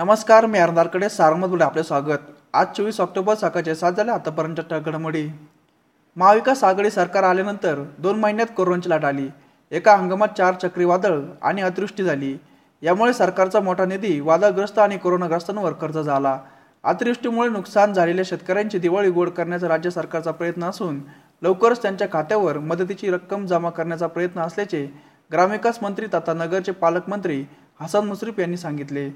नमस्कार मी अर्धारकडे सारंगमध्ये आपले स्वागत. आज चोवीस ऑक्टोबर सकाळचे सात झाले आतापर्यंतच्या घडामोडी. महाविकास आघाडी सरकार आल्यानंतर दोन महिन्यात कोरोनाची लाट आली. एका हंगामात चार चक्रीवादळ आणि अतिवृष्टी झाली. यामुळे सरकारचा मोठा निधी वादळग्रस्त आणि कोरोनाग्रस्तांवर खर्च झाला. अतिवृष्टीमुळे नुकसान झालेल्या शेतकऱ्यांची दिवाळी गोड करण्याचा राज्य सरकारचा प्रयत्न असून लवकरच त्यांच्या खात्यावर मदतीची रक्कम जमा करण्याचा प्रयत्न असल्याचे ग्रामविकास मंत्री तथा नगरचे पालकमंत्री हसन मुश्रीफ यांनी सांगितले.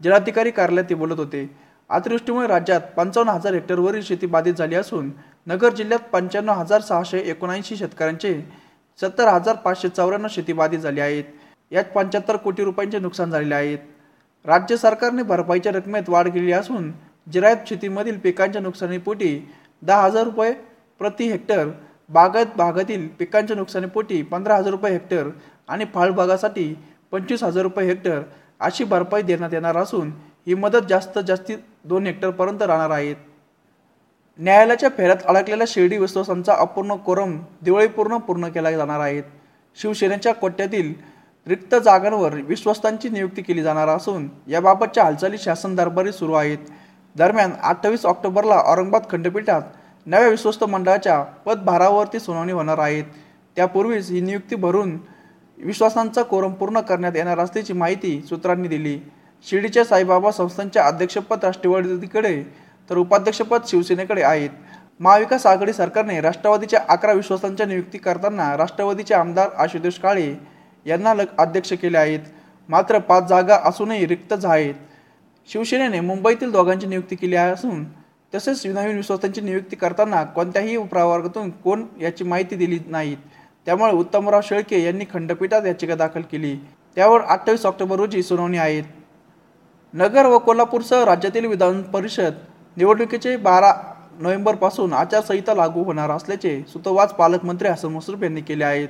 जिल्हाधिकारी कार्यालयात ते बोलत होते. अतिवृष्टीमुळे राज्यात पंचावन्न हजार हेक्टरवरील शेती बाधित झाली असून नगर जिल्ह्यात पंच्याण्णव हजार सहाशे एकोणऐंशी शेतकऱ्यांचे सत्तर हजार पाचशे चौऱ्याण्णव शेती बाधित झाली आहेत. यात पंच्याहत्तर कोटी रुपयांचे नुकसान झालेले आहेत. राज्य सरकारने भरपाईच्या रकमेत वाढ केली असून जिरायत शेतीमधील पिकांच्या नुकसानीपोटी दहा हजार रुपये प्रति हेक्टर बागायत भागातील पिकांच्या नुकसानीपोटी पंधरा हजार रुपये हेक्टर आणि फळबागासाठी पंचवीस हजार रुपये हेक्टर अशी भरपाई देण्यात येणार असून ही मदत जास्त जास्तीत दोन हेक्टरपर्यंत राहणार आहेत न्यायालयाच्या फेऱ्यात अडकलेल्या शिर्डी विश्वासांचा अपूर्ण कोरम दिवाळीपूर्ण पूर्ण केला जाणार आहेत शिवसेनेच्या कोट्यातील रिक्त जागांवर विश्वस्तांची नियुक्ती केली जाणार असून याबाबतच्या हालचाली शासन दरबारी सुरू आहेत. दरम्यान अठ्ठावीस ऑक्टोबरला औरंगाबाद खंडपीठात नव्या विश्वस्त मंडळाच्या पदभारावरती सुनावणी होणार आहेत त्यापूर्वीच ही नियुक्ती भरून विश्वासांचा कोरम पूर्ण करण्यात येणार असल्याची माहिती सूत्रांनी दिली. शिर्डीच्या साईबाबा संस्थांच्या अध्यक्षपद राष्ट्रवादीकडे तर उपाध्यक्षपद शिवसेनेकडे आहेत. महाविकास आघाडी सरकारने राष्ट्रवादीच्या अकरा विश्वासांच्या नियुक्ती करताना राष्ट्रवादीचे आमदार आशुतोष काळे यांना अध्यक्ष केले आहेत. मात्र पाच जागा असूनही रिक्त आहेत. शिवसेनेने मुंबईतील दोघांची नियुक्ती केली असून तसेच नवीन विश्वासांची नियुक्ती करताना कोणत्याही प्रवर्गातून कोण याची माहिती दिली नाहीत. त्यामुळे उत्तमराव शेळके यांनी खंडपीठात याचिका दाखल केली. त्यावर अठ्ठावीस ऑक्टोबर रोजी सुनावणी आहेत नगर व कोल्हापूरसह राज्यातील विधान परिषद निवडणुकीचे बारा नोव्हेंबरपासून आचारसंहिता लागू होणार असल्याचे सुतोवाच पालकमंत्री हसन मुश्रीफ यांनी केले आहेत.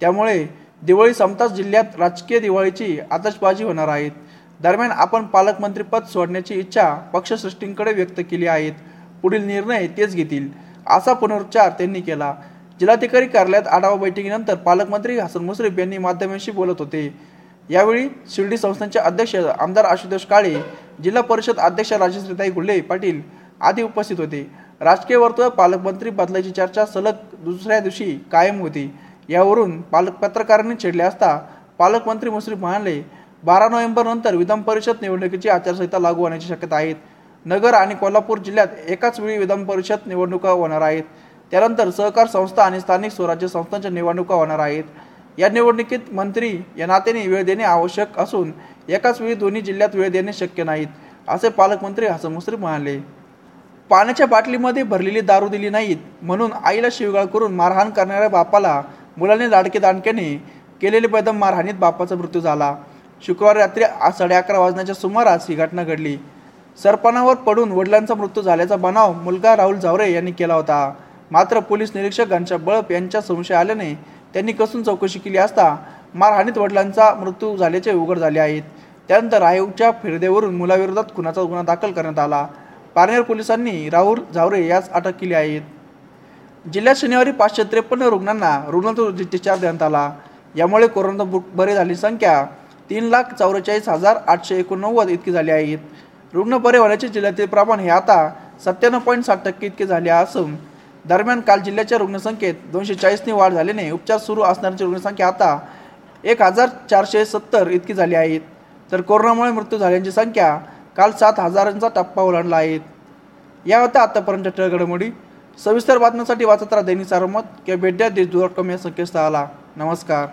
त्यामुळे दिवाळी संपताच जिल्ह्यात राजकीय दिवाळीची आतषबाजी होणार आहेत दरम्यान आपण पालकमंत्रीपद सोडण्याची इच्छा पक्षसृष्टींकडे व्यक्त केली आहेत पुढील निर्णय तेच घेतील असा पुनरुच्चार त्यांनी केला. जिल्हाधिकारी कार्यालयात आढावा बैठकीनंतर पालकमंत्री हसन मुश्रीफ यांनी माध्यमांशी बोलत होते. यावेळी शिर्डी संस्थांचे अध्यक्ष आमदार आशुतोष काळे जिल्हा परिषद अध्यक्ष राजश्रीताई गुल्हे पाटील आदी उपस्थित होते. राजकीय वर्तुळ पालकमंत्री बदलायची चर्चा सलग दुसऱ्या दिवशी कायम होती. यावरून पालक पत्रकारांनी छेडले असता पालकमंत्री मुश्रीफ म्हणाले बारा नोव्हेंबर नंतर विधान परिषद निवडणुकीची आचारसंहिता लागू होण्याची शक्यता आहेत नगर आणि कोल्हापूर जिल्ह्यात एकाच वेळी विधान परिषद निवडणुका होणार आहेत. त्यानंतर सहकार संस्था आणि स्थानिक स्वराज्य संस्थांच्या निवडणुका होणार आहेत. या निवडणुकीत मंत्री या नात्याने वेळ देणे आवश्यक असून एकाच वेळी दोन्ही जिल्ह्यात वेळ देणे शक्य नाहीत असे पालकमंत्री हसन मुश्रीफ म्हणाले. पाण्याच्या बाटलीमध्ये भरलेली दारू दिली नाहीत म्हणून आईला शिवगाळ करून मारहाण करणाऱ्या बापाला मुलाने लाडके दांडक्याने केलेले बेदम मारहाणीत बापाचा मृत्यू झाला. शुक्रवारी रात्री साडे अकरा वाजण्याच्या सुमारास ही घटना घडली. सरपणावर पडून वडिलांचा मृत्यू झाल्याचा बनाव मुलगा राहुल झावरे यांनी केला होता. मात्र पोलीस निरीक्षक घनश्याम बळप यांच्या संशय आल्याने त्यांनी कसून चौकशी केली असता मारहाणीत वडिलांचा मृत्यू झाल्याचे उघड झाले आहेत. त्यानंतर आयोगच्या फिरदेवरून मुलाविरोधात खुनाचा गुन्हा दाखल करण्यात आला. पारनेर पोलिसांनी राहुल झावरे यास अटक केली आहे. जिल्ह्यात शनिवारी पाचशे त्रेपन्न रुग्णांना रुग्णालयात डिस्चार्ज देण्यात आला. यामुळे कोरोना बरे झाली संख्या तीन लाख चौवेचाळीस हजार आठशे एकोणनव्वद इतकी झाली आहेत रुग्ण बरे होण्याचे जिल्ह्यातील प्रमाण हे आता सत्त्याण्णव पॉईंट साठ टक्के इतके झाले असून दरम्यान काल जिल्ह्याच्या रुग्णसंख्येत दोनशे चाळीसनी वाढ झाल्याने उपचार सुरू असणाऱ्यांची रुग्णसंख्या आता एक हजार चारशे सत्तर इतकी झाली आहेत तर कोरोनामुळे मृत्यू झाल्यांची संख्या काल सात हजारांचा टप्पा ओलांडला आहे. या होत्या आतापर्यंत घडामोडी. सविस्तर बातम्यांसाठी वाचत राहा दैनिक सारमत किंवा भेट द्या देश डॉट कॉम या संकेतस्थळाला. नमस्कार.